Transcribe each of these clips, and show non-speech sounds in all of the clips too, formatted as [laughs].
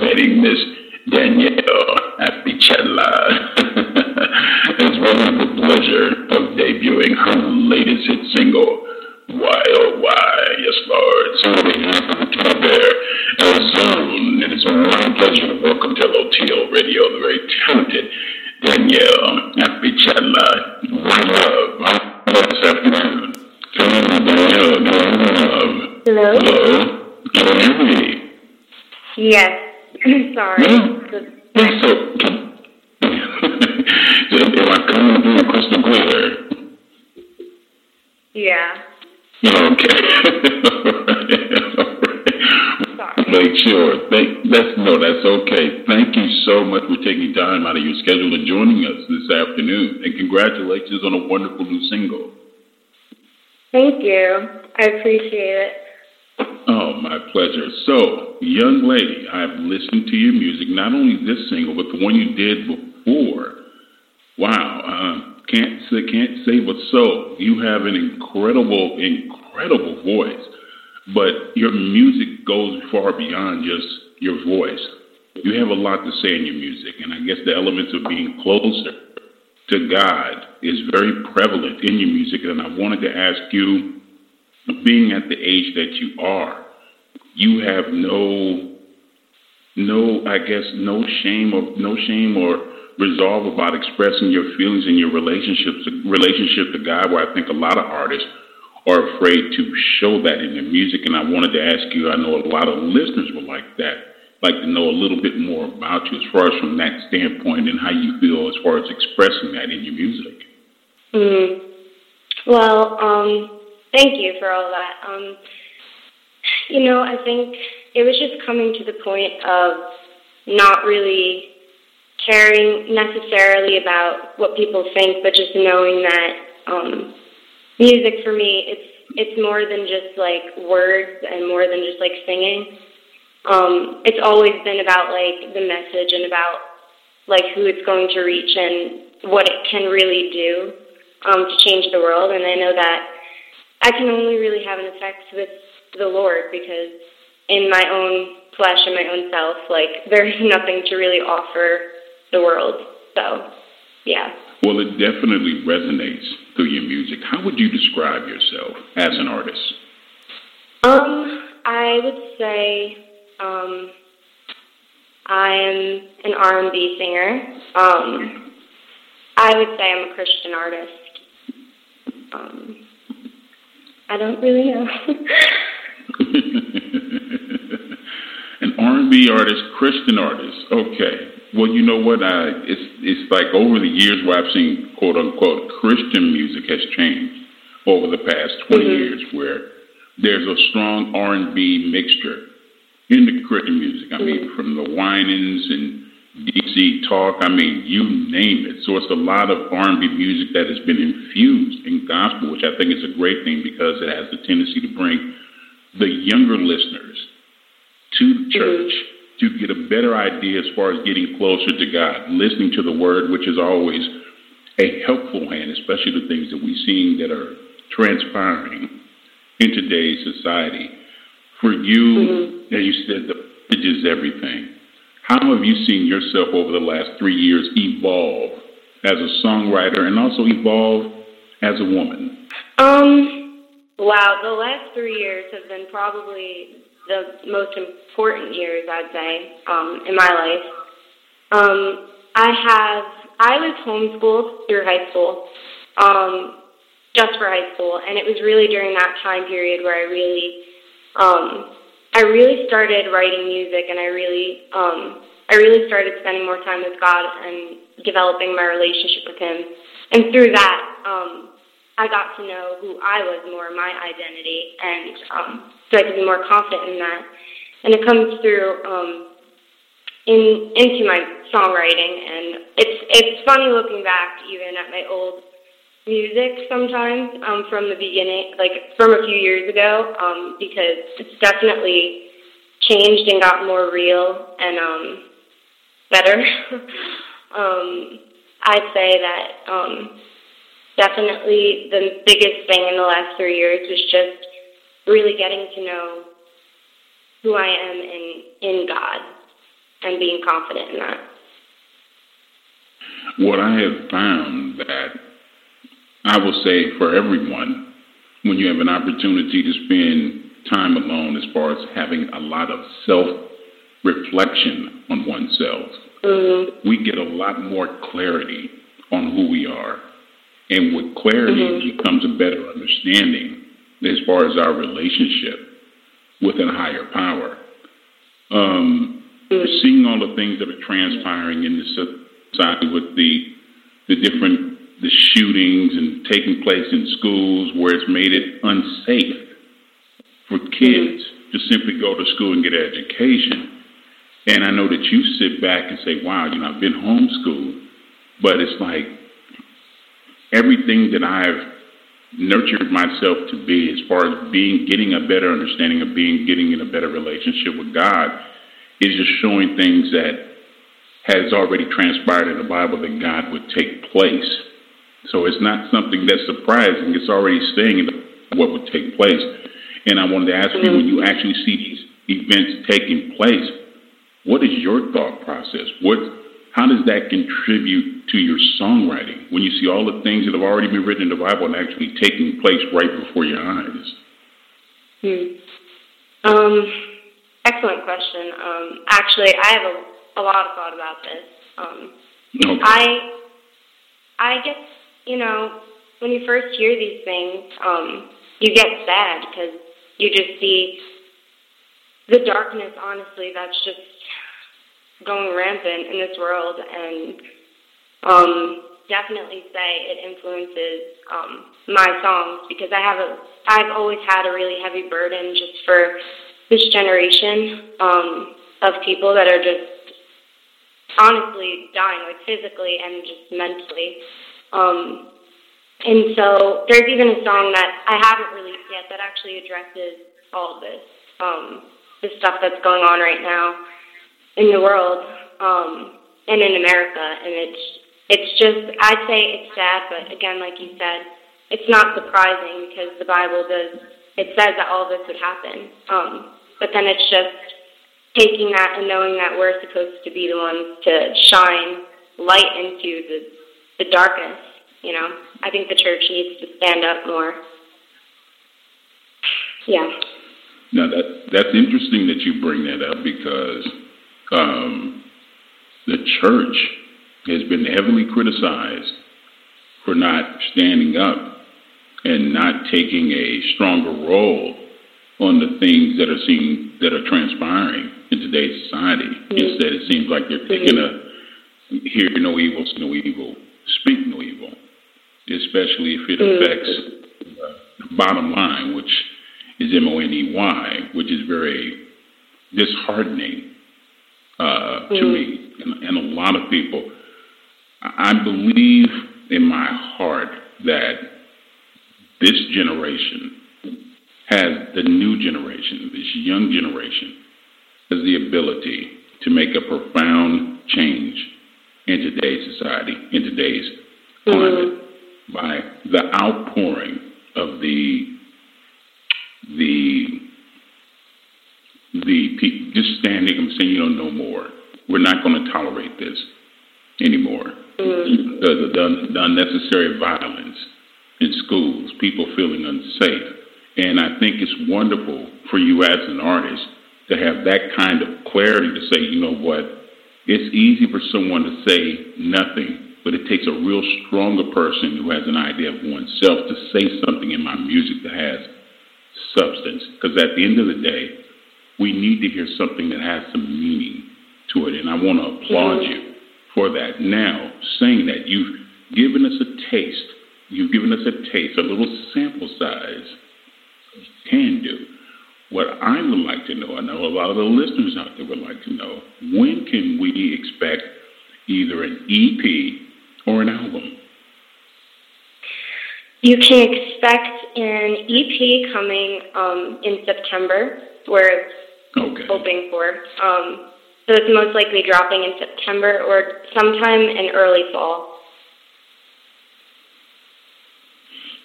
marrying Miss Danielle Apicella. [laughs] I appreciate it. Oh, my pleasure. So, young lady, I've listened to your music, not only this single, but the one you did before. Wow, uh, can't say, can't say but so. You have an incredible, incredible voice, but your music goes far beyond just your voice. You have a lot to say in your music, and I guess the elements of being closer to God is very prevalent in your music. And I wanted to ask you being at the age that you are, you have no, no, I guess, no shame or no shame or resolve about expressing your feelings in your relationships, relationship to God. Where I think a lot of artists are afraid to show that in their music. And I wanted to ask you. I know a lot of listeners would like that, like to know a little bit more about you as far as from that standpoint and how you feel as far as expressing that in your music. Mm. Well, um, Thank you for all that. Um, you know, I think it was just coming to the point of not really caring necessarily about what people think, but just knowing that um, music for me, it's it's more than just like words and more than just like singing. Um, it's always been about like the message and about like who it's going to reach and what it can really do um, to change the world. And I know that I can only really have an effect with the Lord because in my own flesh and my own self, like [laughs] there's nothing to really offer the world. So, yeah. Well, it definitely resonates through your music. How would you describe yourself as an artist? Um, I would say um, I am an R&B singer. Um, I would say I'm a Christian artist. Um, I don't really know. [laughs] An R&B artist, Christian artist. Okay. Well, you know what? I it's it's like over the years where I've seen quote unquote Christian music has changed over the past 20 mm-hmm. years, where there's a strong R&B mixture in the Christian music. I mm-hmm. mean, from the Winans and DC talk. I mean, you name it. So it's a lot of R&B music that has been infused in gospel, which I think is a great thing because it has the tendency to bring the younger listeners to the church mm-hmm. to get a better idea as far as getting closer to God, listening to the Word, which is always a helpful hand, especially the things that we're seeing that are transpiring in today's society. For you, mm-hmm. as you said, the message is everything. How have you seen yourself over the last three years evolve as a songwriter and also evolve as a woman? Um, wow, the last three years have been probably the most important years, I'd say, um, in my life. Um, I have, I was homeschooled through high school, um, just for high school, and it was really during that time period where I really um, I really started writing music, and I really, um, I really started spending more time with God and developing my relationship with Him. And through that, um, I got to know who I was more, my identity, and um, so I could be more confident in that. And it comes through um, in into my songwriting, and it's it's funny looking back even at my old music sometimes um, from the beginning, like from a few years ago, um, because it's definitely changed and got more real and um, better. [laughs] um, I'd say that um, definitely the biggest thing in the last three years was just really getting to know who I am in in God and being confident in that. What I have found that I will say for everyone, when you have an opportunity to spend time alone, as far as having a lot of self reflection on oneself, mm-hmm. we get a lot more clarity on who we are. And with clarity mm-hmm. comes a better understanding as far as our relationship with a higher power. Um, mm-hmm. Seeing all the things that are transpiring in the society with the the different the shootings and taking place in schools where it's made it unsafe for kids to simply go to school and get an education. And I know that you sit back and say, wow, you know, I've been homeschooled, but it's like everything that I've nurtured myself to be as far as being getting a better understanding of being getting in a better relationship with God is just showing things that has already transpired in the Bible that God would take place so it's not something that's surprising. It's already saying what would take place. And I wanted to ask mm-hmm. you when you actually see these events taking place, what is your thought process? What how does that contribute to your songwriting when you see all the things that have already been written in the Bible and actually taking place right before your eyes? Hmm. Um, excellent question. Um, actually, I have a, a lot of thought about this. Um, okay. I I guess you know, when you first hear these things, um, you get sad because you just see the darkness, honestly, that's just going rampant in this world. And um, definitely say it influences um, my songs because I have a, I've always had a really heavy burden just for this generation um, of people that are just honestly dying, like physically and just mentally. Um, and so there's even a song that I haven't released yet that actually addresses all of this, um, the stuff that's going on right now in the world um, and in America. And it's it's just I'd say it's sad, but again, like you said, it's not surprising because the Bible does it says that all this would happen. Um, but then it's just taking that and knowing that we're supposed to be the ones to shine light into the the darkness. You know, I think the church needs to stand up more. Yeah. Now that that's interesting that you bring that up because um, the church has been heavily criticized for not standing up and not taking a stronger role on the things that are seen that are transpiring in today's society. Mm-hmm. Instead, it seems like they're taking mm-hmm. a hear no evil, no evil speak no evil, especially if it mm. affects the bottom line, which is M O N E Y, which is very disheartening uh, to mm. me. and, and a lot of people. I believe in my heart that this generation has the new generation, this young generation, has the ability to make a profound change in today's society, in today's climate, mm-hmm. by the outpouring of the the the people just standing and saying, you know, no more. We're not going to tolerate this anymore. Mm-hmm. The, the, the unnecessary violence in schools, people feeling unsafe. And I think it's wonderful for you as an artist to have that kind of clarity to say, you know what, it's easy for someone to say nothing, but it takes a real stronger person who has an idea of oneself to say something in my music that has substance. Because at the end of the day, we need to hear something that has some meaning to it. And I want to applaud mm-hmm. you for that. Now, saying that, you've given us a taste. You've given us a taste, a little sample size. You can do what I would like to know, I know a lot of the listeners out there would like to know, when can we expect either an EP or an album? You can expect an EP coming um, in September. We're okay. hoping for. Um, so it's most likely dropping in September or sometime in early fall.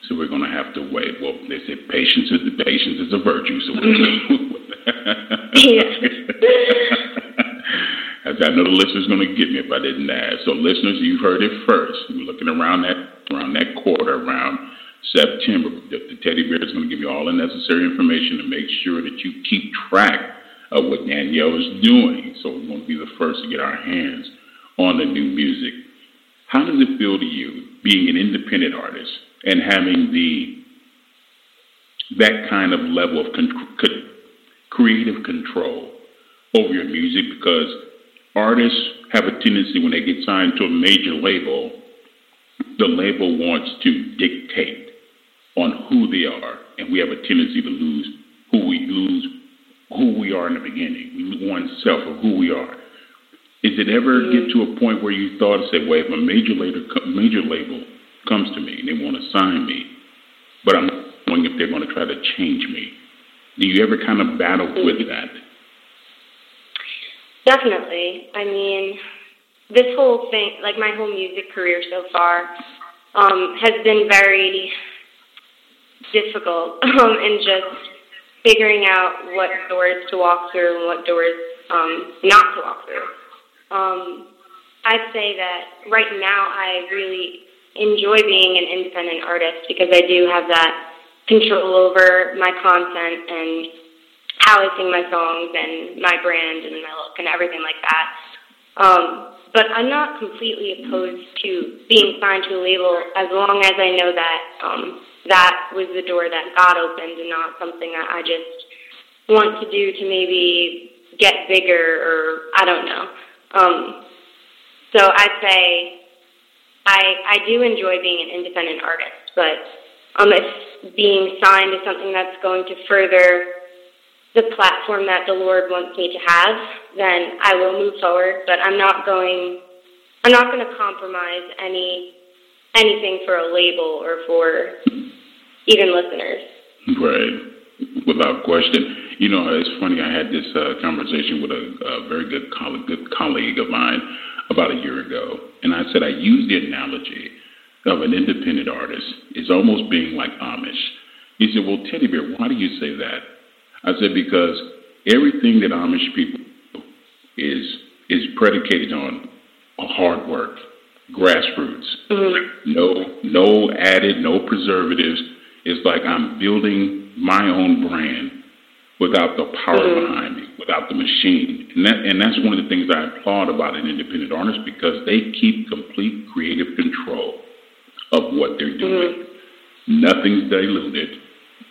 So we're going to have to wait. Well, they said patience is patience is a virtue. So As mm-hmm. [laughs] [laughs] I know the listeners going to get me if I didn't ask. So listeners, you've heard it first. We're looking around that around that quarter, around September. The, the teddy bear is going to give you all the necessary information to make sure that you keep track of what Danielle is doing. So we're going to be the first to get our hands on the new music. How does it feel to you being an independent artist? And having the that kind of level of con- co- creative control over your music because artists have a tendency when they get signed to a major label, the label wants to dictate on who they are, and we have a tendency to lose who we lose who we are in the beginning. Oneself of who we are. Is it ever get to a point where you thought, say, well, if a major label, major label comes to me and they want to sign me, but I'm wondering if they're going to try to change me. Do you ever kind of battle with that? Definitely. I mean, this whole thing, like my whole music career so far, um, has been very difficult [laughs] um, in just figuring out what doors to walk through and what doors um, not to walk through. Um, I'd say that right now I really enjoy being an independent artist because I do have that control over my content and how I sing my songs and my brand and my look and everything like that. Um, but I'm not completely opposed to being signed to a label as long as I know that um, that was the door that God opened and not something that I just want to do to maybe get bigger or I don't know. Um, so I'd say I I do enjoy being an independent artist, but um, if being signed is something that's going to further the platform that the Lord wants me to have, then I will move forward. But I'm not going I'm not going to compromise any anything for a label or for even listeners. Right, without question. You know, it's funny. I had this uh, conversation with a, a very good colleague, good colleague of mine about a year ago. And I said, I use the analogy of an independent artist is almost being like Amish. He said, Well, Teddy Bear, why do you say that? I said, Because everything that Amish people is is predicated on hard work, grassroots. No no added, no preservatives. It's like I'm building my own brand without the power mm-hmm. behind me, without the machine. And that and that's one of the things I applaud about an independent artist because they keep complete creative control of what they're doing. Mm-hmm. Nothing's diluted.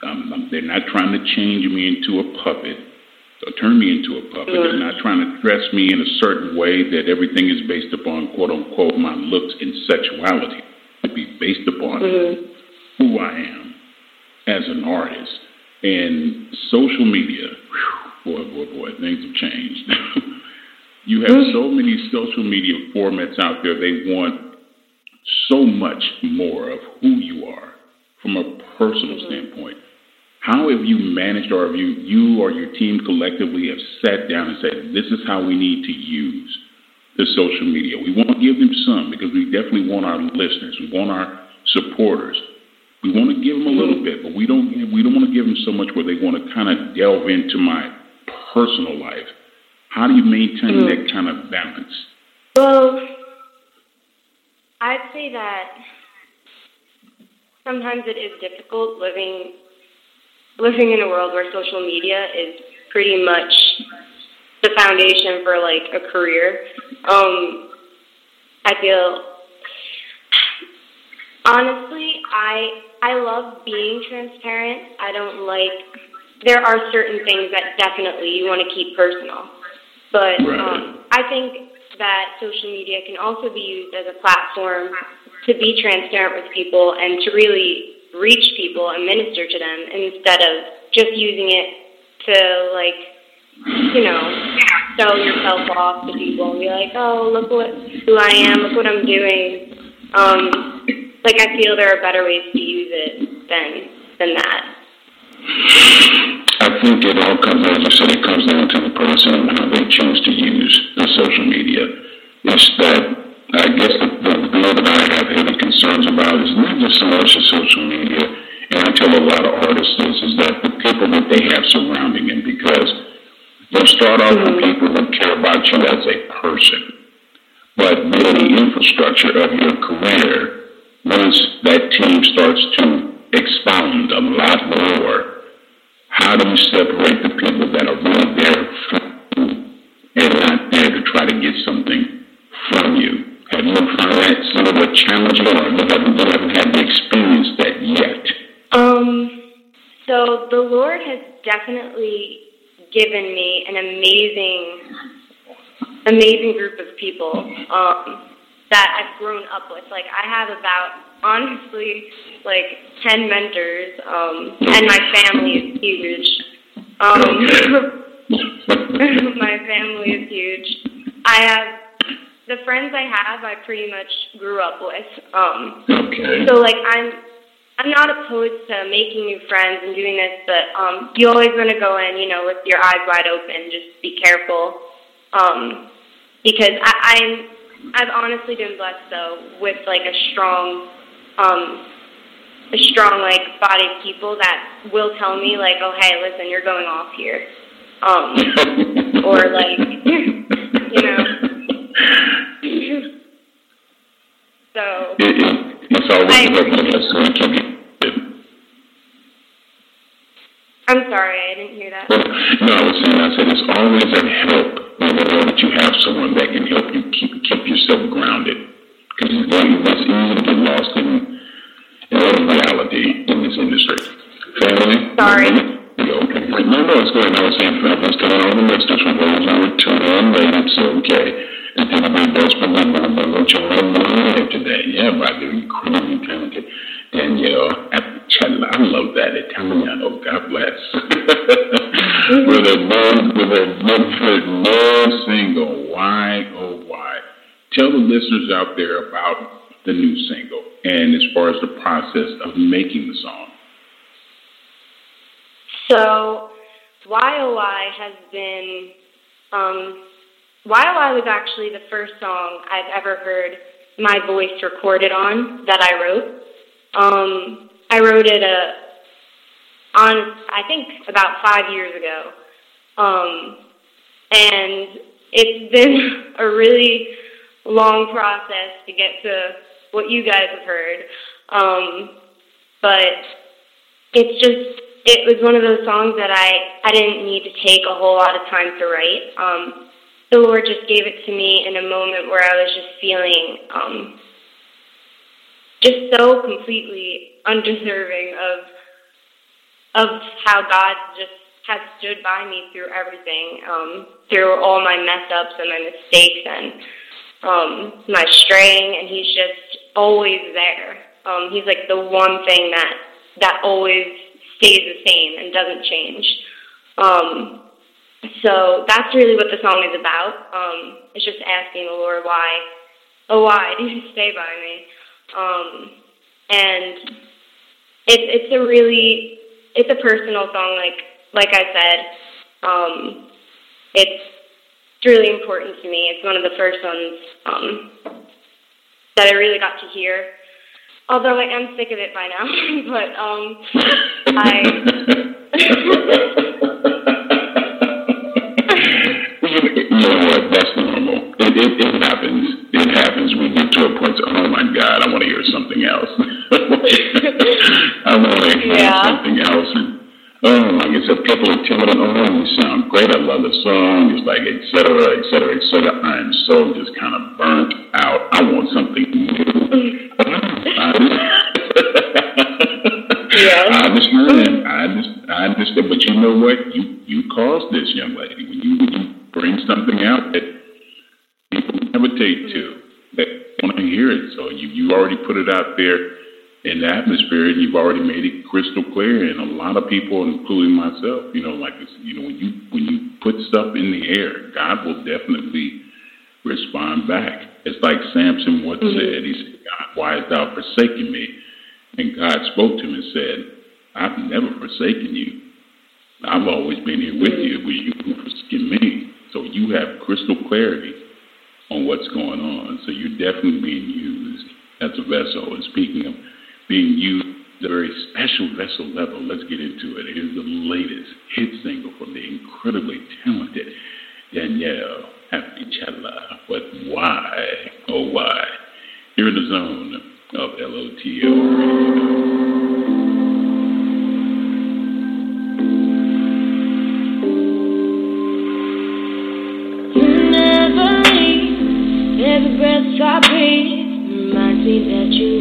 Um, they're not trying to change me into a puppet or turn me into a puppet. Mm-hmm. They're not trying to dress me in a certain way that everything is based upon quote unquote my looks and sexuality. It be based upon mm-hmm. who I am as an artist and social media, whew, boy, boy, boy, things have changed. [laughs] You have mm-hmm. so many social media formats out there. They want so much more of who you are from a personal mm-hmm. standpoint. How have you managed, or have you, you or your team collectively have sat down and said, this is how we need to use the social media? We want to give them some because we definitely want our listeners, we want our supporters. We want to give them a little bit, but we don't we don't want to give them so much where they want to kind of delve into my personal life. How do you maintain mm. that kind of balance? Well, I'd say that sometimes it is difficult living living in a world where social media is pretty much the foundation for like a career. Um, I feel honestly, I I love being transparent. I don't like. There are certain things that definitely you want to keep personal, but right. um, I think that social media can also be used as a platform to be transparent with people and to really reach people and minister to them instead of just using it to like you know sell yourself off to people and be like oh look what who I am look what I'm doing um like I feel there are better ways to use it than than that. I think it all comes, as you said, it comes down to the person and how they choose to use the social media. It's that I guess the, the bill that I have heavy concerns about is not just so much the social media, and I tell a lot of artists this, is that the people that they have surrounding them, because they'll start off with mm-hmm. people that care about you as a person, but then the infrastructure of your career once that team starts to expound a lot more, how do you separate the people that are really there and not there to try to get something from you? Have you found that somewhat challenging or you haven't, you haven't had the experience that yet? Um, so the Lord has definitely given me an amazing, amazing group of people. Um, that I've grown up with. Like I have about honestly like ten mentors, um, and my family is huge. Um, [laughs] my family is huge. I have the friends I have. I pretty much grew up with. Um, okay. So like I'm. I'm not opposed to making new friends and doing this, but um, you always want to go in, you know, with your eyes wide open. Just be careful, um, because I, I'm I've honestly been blessed though with like a strong, um, a strong like body of people that will tell me like, oh hey, listen, you're going off here, um, [laughs] or like, you know. so. It's always I, I'm sorry, I didn't hear that. no, I was saying, I said it's always a help you know that you have someone that can help you keep keep yourself grounded. Because it's, it's easy to get lost in, in reality in this industry. Family? Sorry. Okay. No, no, it's good. I was saying family's coming on the message from those who were tuning in late. It's okay. And then my best friend, my brother, Joanne, live today. Yeah, by the incredibly talented Danielle Channel. I love that Italiano. God bless. [laughs] with a non, with a Mumford non single. Why, oh, why? Tell the listeners out there about the new single and as far as the process of making the song. So, YOY has been, um, YOY was actually the first song I've ever heard my voice recorded on that I wrote. Um, I wrote it uh, on, I think, about five years ago. Um, and it's [laughs] been a really long process to get to what you guys have heard. Um, but it's just, it was one of those songs that I, I didn't need to take a whole lot of time to write. Um, the Lord just gave it to me in a moment where I was just feeling um, just so completely undeserving of of how God just has stood by me through everything, um, through all my mess ups and my mistakes and um, my straying, and He's just always there. Um, he's like the one thing that that always stays the same and doesn't change. Um, so that's really what the song is about. Um, it's just asking the Lord why, oh why do you stay by me? Um, and it's it's a really it's a personal song, like like I said. Um, it's really important to me. It's one of the first ones um, that I really got to hear. Although I am sick of it by now, [laughs] but um, I. you know? That's normal. It, it, it happens. It happens. We get to a point. To, oh my God, I want to hear something else. I want to hear yeah. something else. And, oh, like I said, people are telling me, oh, you sound great. I love the song. It's like, et cetera, et cetera, et cetera. I'm so just kind of burnt out. I want something new. [laughs] yeah. I understand. I understand. I understand. But you know what? You you caused this, young lady. When you when you bring something out that people gravitate to, they want to hear it. So you you already put it out there in the atmosphere, and you've already made it crystal clear. And a lot of people, including myself, you know, like you know, when you when you put stuff in the air, God will definitely respond back. It's like Samson once mm-hmm. said. He said, "God, why hast thou forsaken me?" And God spoke to him and said, I've never forsaken you. I've always been here with you. It was you who forsaken me. So you have crystal clarity on what's going on. So you're definitely being used as a vessel. And speaking of being used a very special vessel level, let's get into it. It is the latest hit single from the incredibly talented Danielle Apicella with Why, Oh Why. Here in the zone of LOTL Radio. Breath I breathe reminds me that you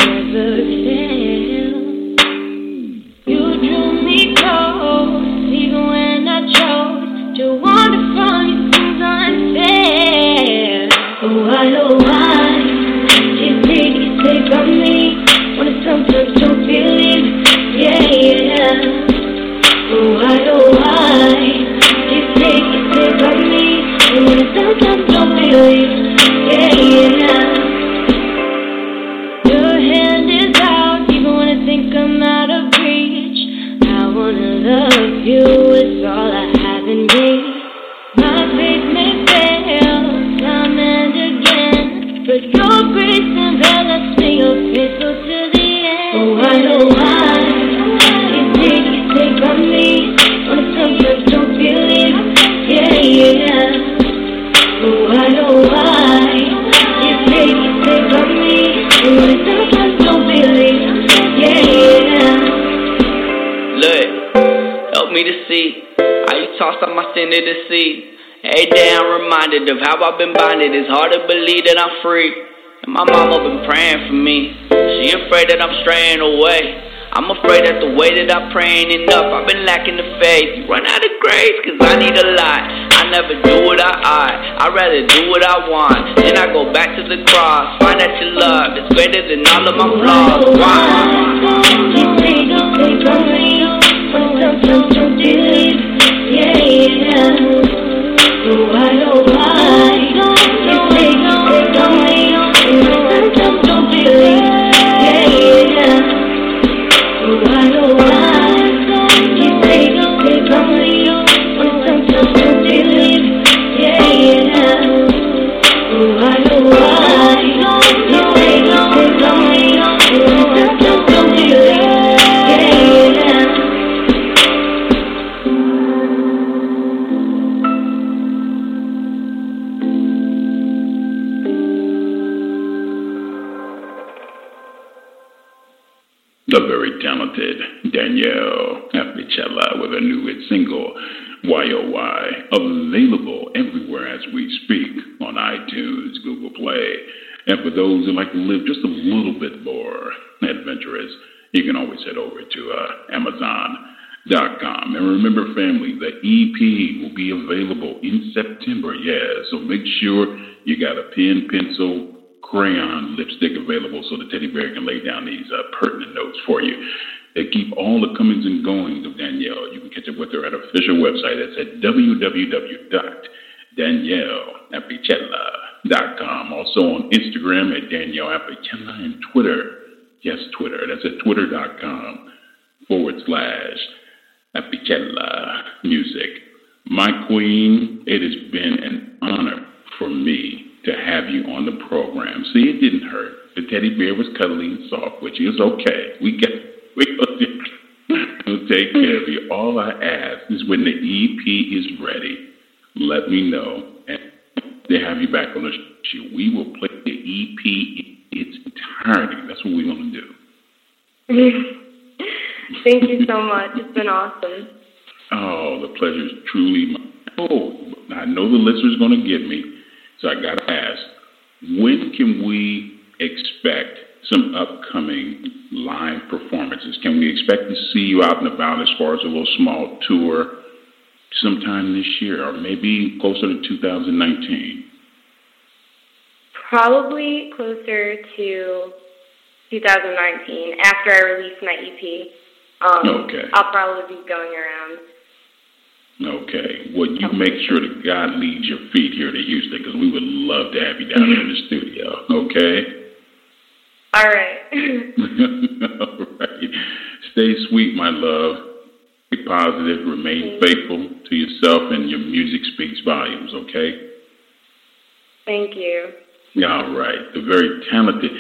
don't I've been bonded. It's hard to believe that I'm free. And my mama been praying for me. She afraid that I'm straying away. I'm afraid that the way that I pray ain't enough. I've been lacking the faith. You Run out of grace, cause I need a lot. I never do what I ought. I'd rather do what I want. Then I go back to the cross. Find that your love is greater than all of my flaws. Why? yeah, yeah. Talented Danielle Apicella with a new hit single, YOY, available everywhere as we speak on iTunes, Google Play. And for those who like to live just a little bit more adventurous, you can always head over to uh, Amazon.com. And remember, family, the EP will be available in September. Yeah, so make sure you got a pen, pencil, crayon lipstick available so the teddy bear can lay down these uh, pertinent notes for you. They keep all the comings and goings of Danielle. You can catch up with her at her official website. That's at www.danielleapicella.com. Also on Instagram at Danielle Apicella and Twitter. Yes, Twitter. That's at twitter.com forward slash Apicella Music. My queen, it has been an honor for me to have you on the program. See, it didn't hurt. The teddy bear was cuddly and soft with you. It's okay. We get [laughs] we'll take care of you. All I ask is when the EP is ready, let me know. And they have you back on the show. We will play the EP in its entirety. That's what we're going to do. [laughs] Thank you so much. It's been awesome. Oh, the pleasure is truly mine. Oh, I know the listener's going to get me, so I got to ask when can we expect some upcoming live performances? Can we expect to see you out and about as far as a little small tour sometime this year or maybe closer to 2019? Probably closer to 2019 after I release my EP. Um, okay. I'll probably be going around. Okay. Well, you make sure that God leads your feet here to Houston because we would love to have you down here in the studio. Okay. All right. [laughs] [laughs] All right. Stay sweet, my love. Be positive. Remain faithful to yourself, and your music speaks volumes, okay? Thank you. All right. The very talented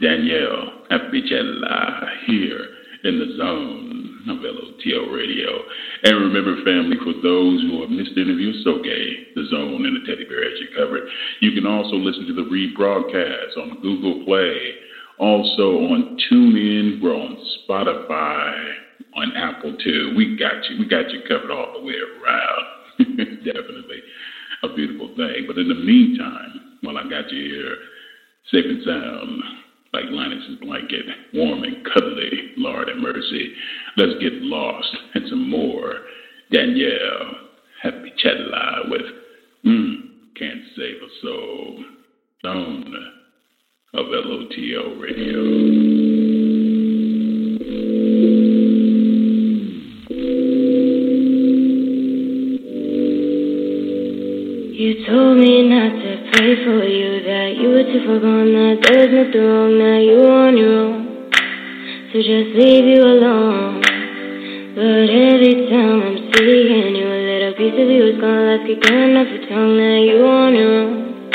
Danielle Apicella here in the zone of LOTL Radio. And remember, family, for those who have missed the interview, it's okay. The zone and the teddy bear has you covered. You can also listen to the rebroadcast on Google Play also on TuneIn, we're on Spotify, on Apple too. We got you. We got you covered all the way around. [laughs] Definitely a beautiful thing. But in the meantime, while I got you here, safe and sound, like Linus's blanket, warm and cuddly, Lord have mercy. Let's get lost and some more. Danielle, happy chat live with mm, Can't Save a Soul. Stone of LOTL Radio. You told me not to pray for you, that you were too far gone, that there was nothing wrong, that you were on your own. So just leave you alone. But every time I'm seeing you, a little piece of you is gone, get going off your tongue, that you were on your own.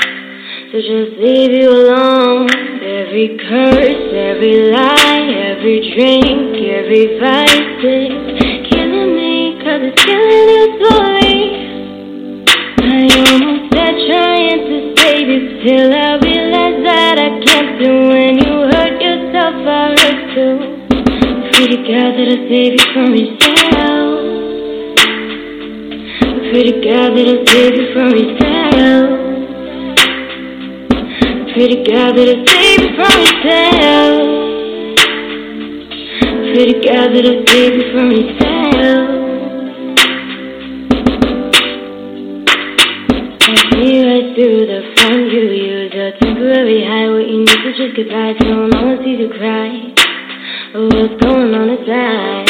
So just leave you alone. Every curse, every lie, every drink, every vice is killing me, cause it's killing you slowly. Trying to save you till I realize that I can't do when you hurt yourself, I hurt too. To God that I save you from yourself. Pray to God that I save you from yourself. Pray to God that I save you from yourself. Pray to God that I save you from yourself. Temporary high. What you need to just get by, so no one sees you cry. Oh, what's going on inside?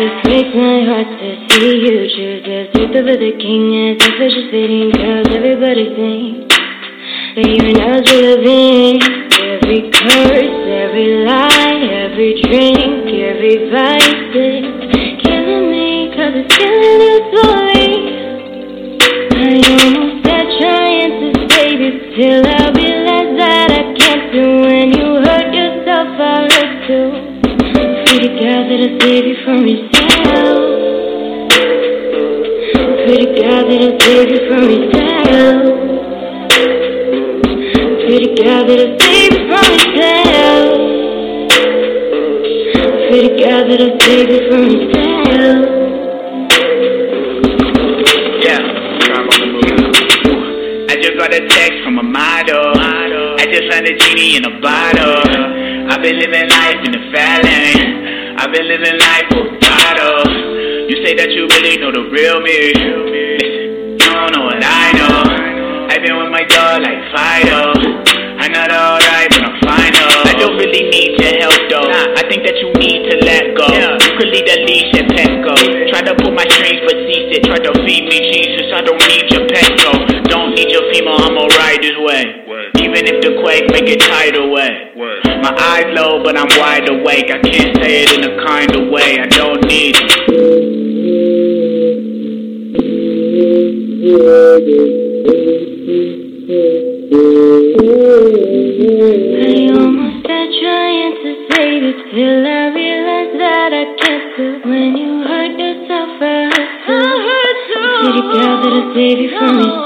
Just breaks my heart to see you choose the truth over the king as if it's just fitting. Cause everybody thinks. That you're not living every curse, every lie, every drink, every vice is killing me, cause it's killing you slowly. I almost died trying to save you till I save you from yourself. God that I save from yourself. God that I save from yourself. That I save you from yourself. Yeah, I just got a text from a model. I just found a genie in a bottle. I've been living life in the fat. I've been living life for a bottle. You say that you really know the real me. Listen, you don't know what I know. I've been with my dog like Fido. I'm not alright, but I'm fine though. I don't really need your help though. I think that you need to let go. You could leave the leash and let go. Try to pull my strings, but cease it. Try to feed me Jesus. I don't need your petrol. Don't need your female. I'm alright this way. Even if the quake make it tidal way. My eyes low, but I'm wide awake. I can't say it in a kind of way. I don't need it. I almost died trying to save it till I realized that I can't. But when you hurt yourself, I hurt too. Pretty girl that'll save you from yourself.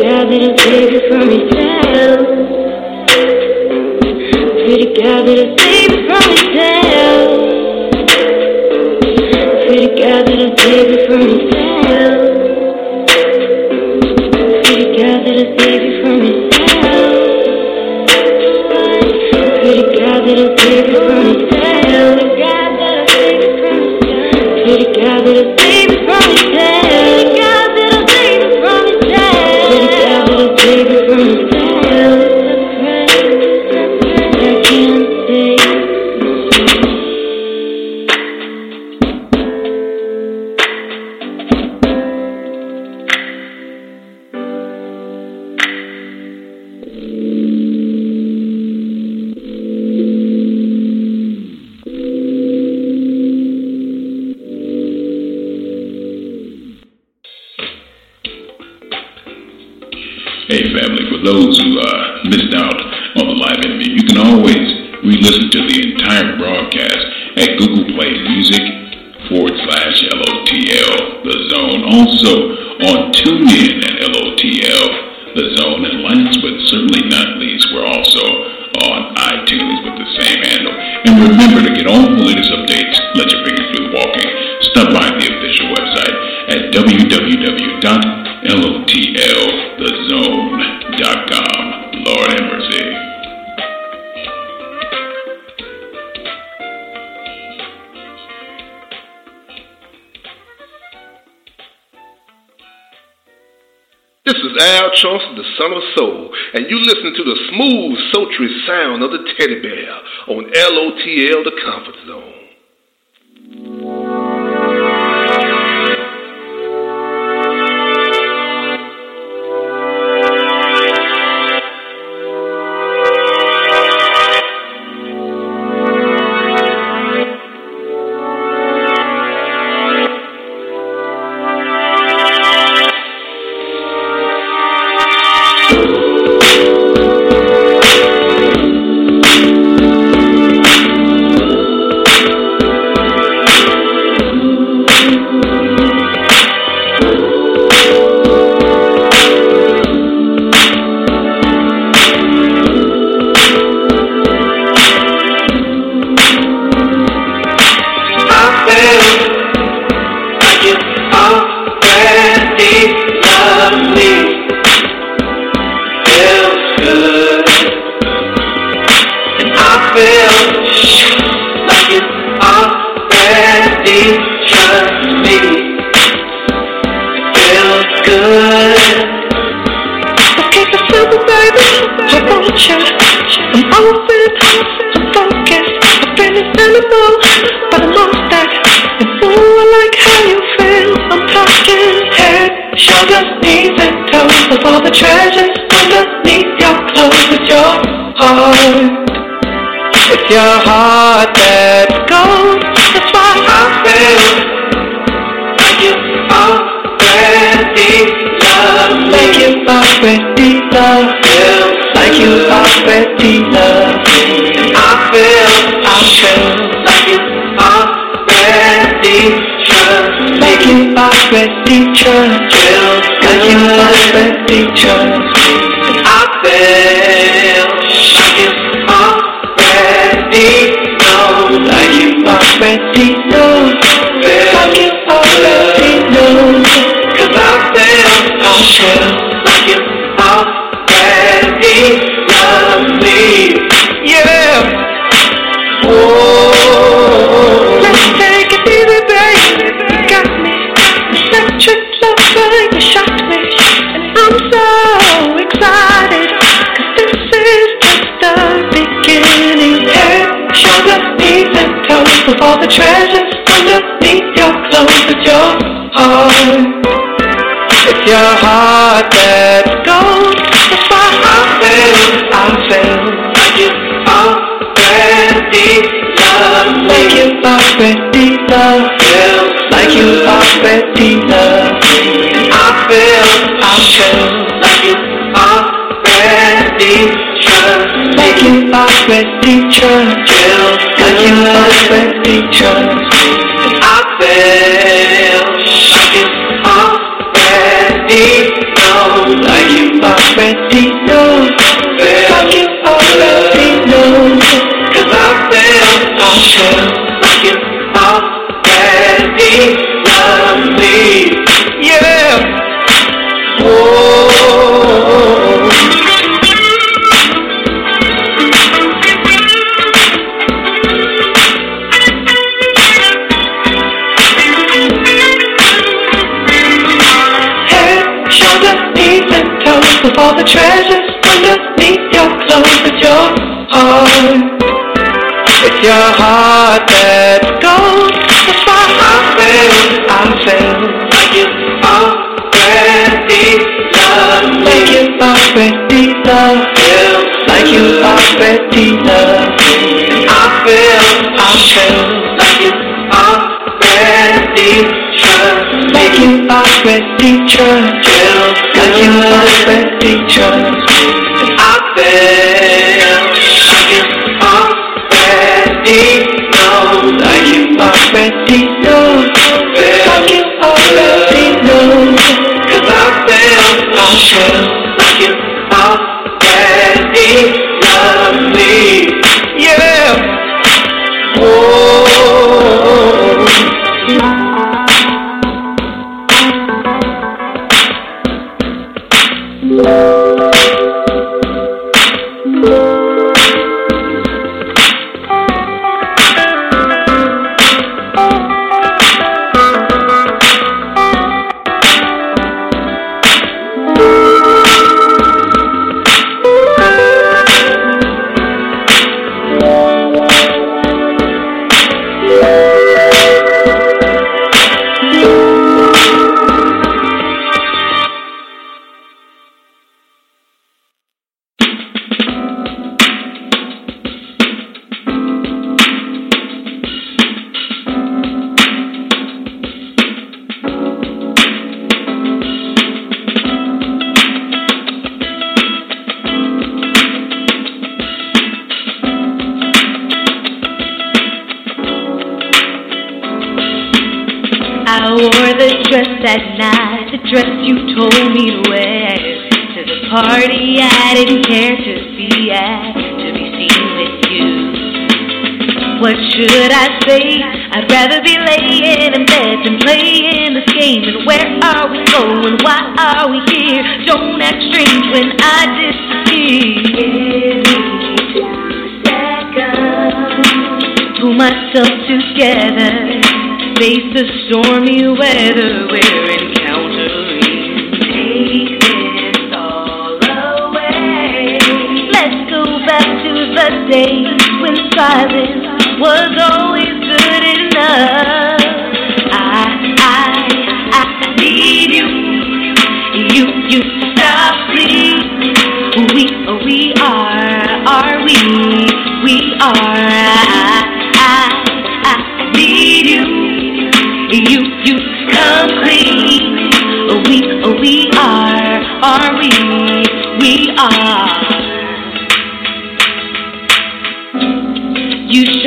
Girl that'll save you from yourself. Pretty girl that'll save you from yourself. Pretty girl that'll save you from yourself. This is Al Chauncey, the son of soul, and you listen to the smooth, sultry sound of the teddy bear on LOTL, the comfort zone. Your heart that's gold. That's why I feel like you already love me. Like you already love me. Like you already love me. I feel, I feel like you already trust. Like you already trust Like you already trust. I feel Like you. Cause I feel, I already all the treasures underneath your clothes. It's your heart. It's your heart that's gold. That's why I feel, I feel like you already love. Like you already love. Feel like you already love. I feel, I feel like you already trust. Like you already trust like you respect each other out there.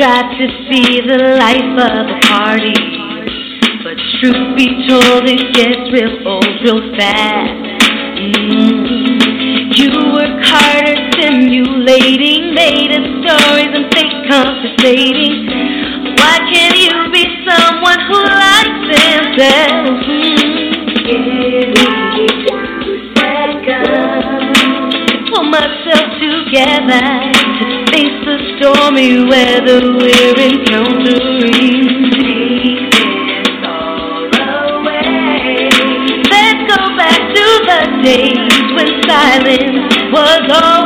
tried to see the life of the party. But truth be told, it gets real old real fast. Mm. You work harder simulating native stories and fake conversating. Why can't you be someone who likes themselves? Mm. Pull myself together the stormy weather we're encountering. Let's go back to the days when silence was all.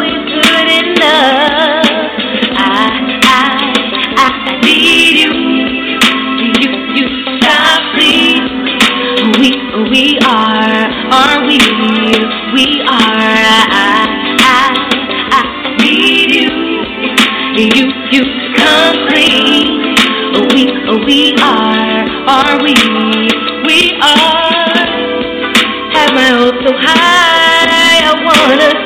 Are, we? We are. Have my hopes so high, I want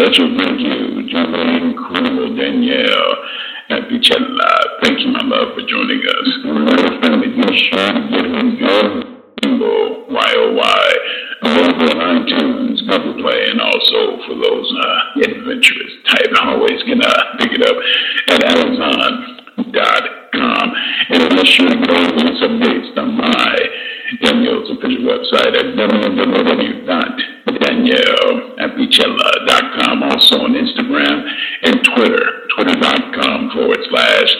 special thank you to the incredible Danielle at Pichella. Thank you, my love, for joining us. Remember, family, be sure Bingo, Y-O-Y, available on iTunes, Google Play, and also for those uh, adventurous type, always can uh, pick it up at Amazon.com. And be sure to go and get some updates on my Danielle's official website at www.danielleapicella.com. Also on Instagram and Twitter, twitter.com forward slash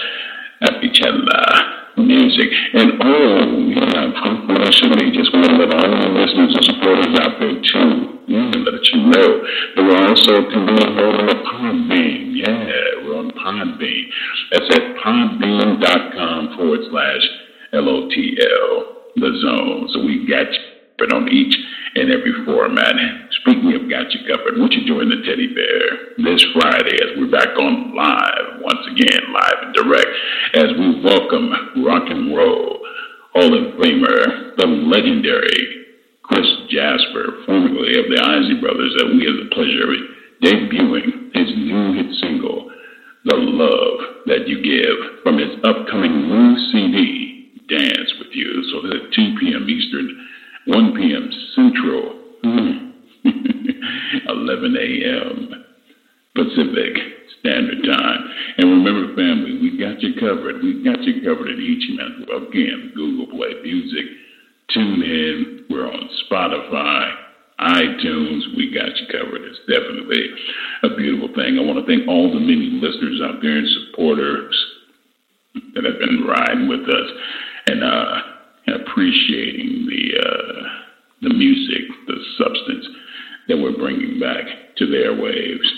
apicella music. And oh, yeah, professionally, just want to let all our listeners and supporters out there too, yeah, let you know that we're also convening over on Podbean. Yeah, we're on Podbean. That's at podbean.com forward slash LOTL, the zone. So we got you covered on each and every format. Speaking of got you covered, won't you join the teddy bear this Friday as we're back on live, once again, live and direct, as we welcome rock and roll Hall of Famer, the legendary Chris Jasper, formerly of the Isley Brothers, that we have the pleasure of debuting his new hit single, The Love That You Give, from his upcoming new CD, Dance With You. So that's at 2 p.m. Eastern, 1 p.m. Central, hmm, 11 a.m. Pacific Standard Time. And remember, family, we got you covered. We got you covered at each month. Again, Google Play Music, tune in. We're on Spotify, iTunes. We got you covered. It's definitely a beautiful thing. I want to thank all the many listeners out there and supporters that have been riding with us and uh, appreciating the uh, the music, the substance that we're bringing back to their waves.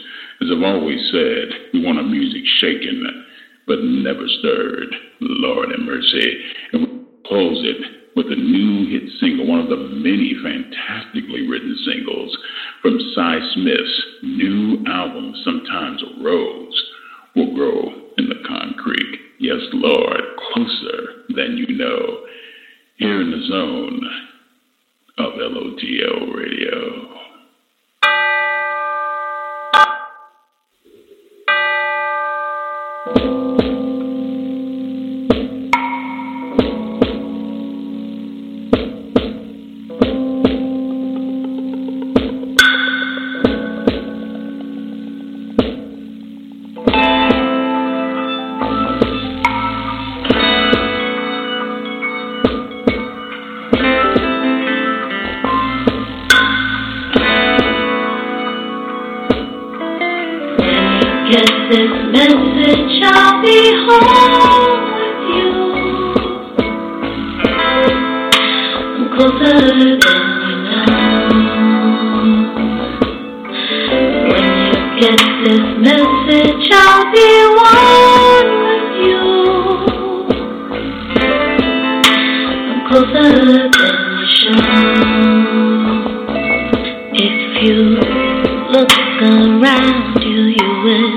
As I've always said, we want our music shaken but never stirred. Lord have mercy. And we close it with a new hit single, one of the many fantastically written singles from Cy Smith's new album, Sometimes a Rose Will Grow in the Concrete. Yes, Lord, closer than you know. Here in the zone of LOTL Radio. get this message, I'll be one with you. I'm closer than you. If you look around you, you will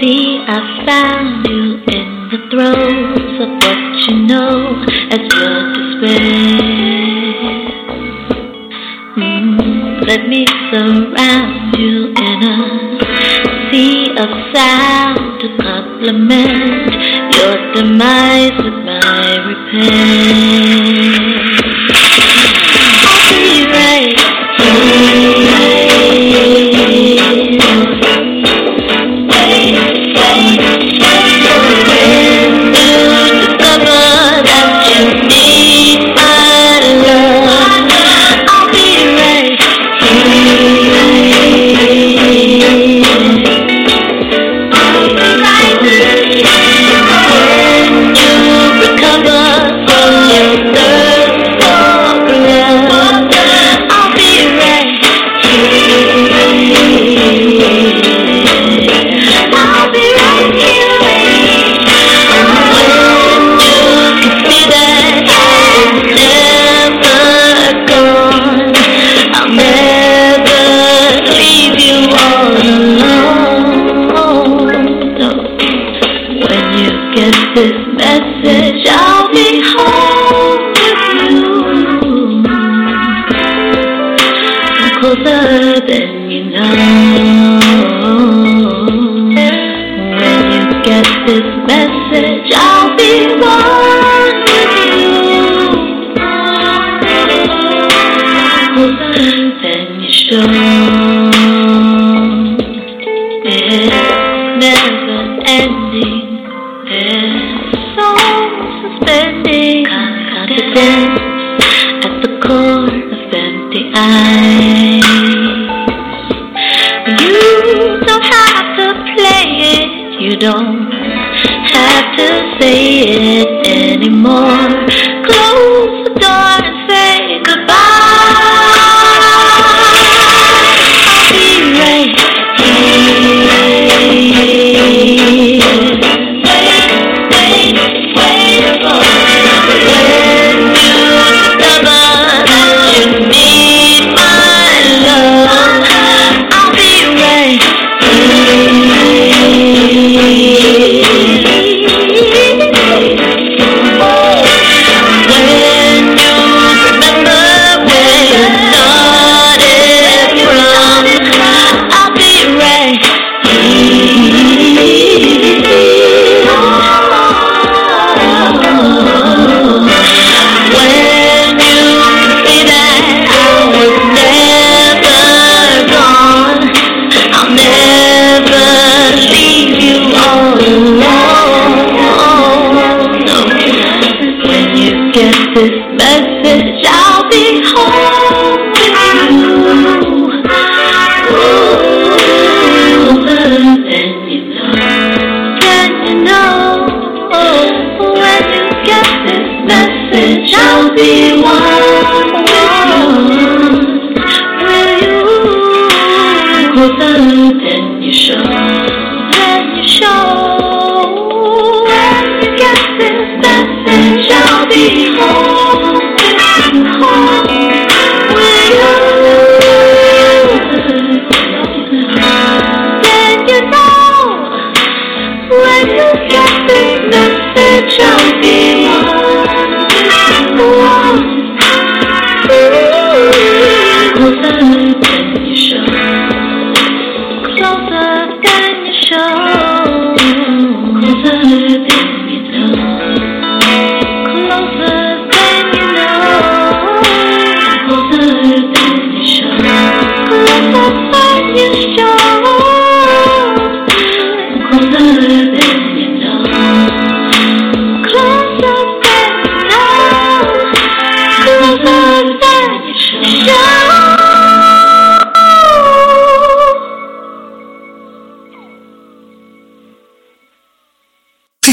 see I found. this message, I'll be home with you. I'm closer than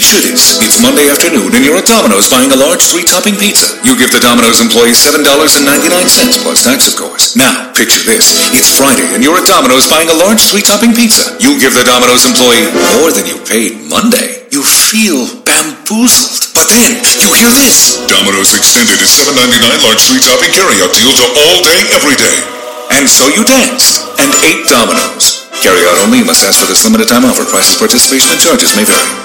Greetings. It's Monday afternoon and you're at Domino's buying a large three-topping pizza. You give the Domino's employee $7.99 plus tax, of course. Now, picture this. It's Friday and you're at Domino's buying a large three-topping pizza. You give the Domino's employee more than you paid Monday. You feel bamboozled. But then, you hear this. Domino's extended its $7.99 large three-topping carryout deal to all day, every day. And so you danced and ate Domino's. Carry out only Must ask for this limited time offer. Prices, participation, and charges may vary.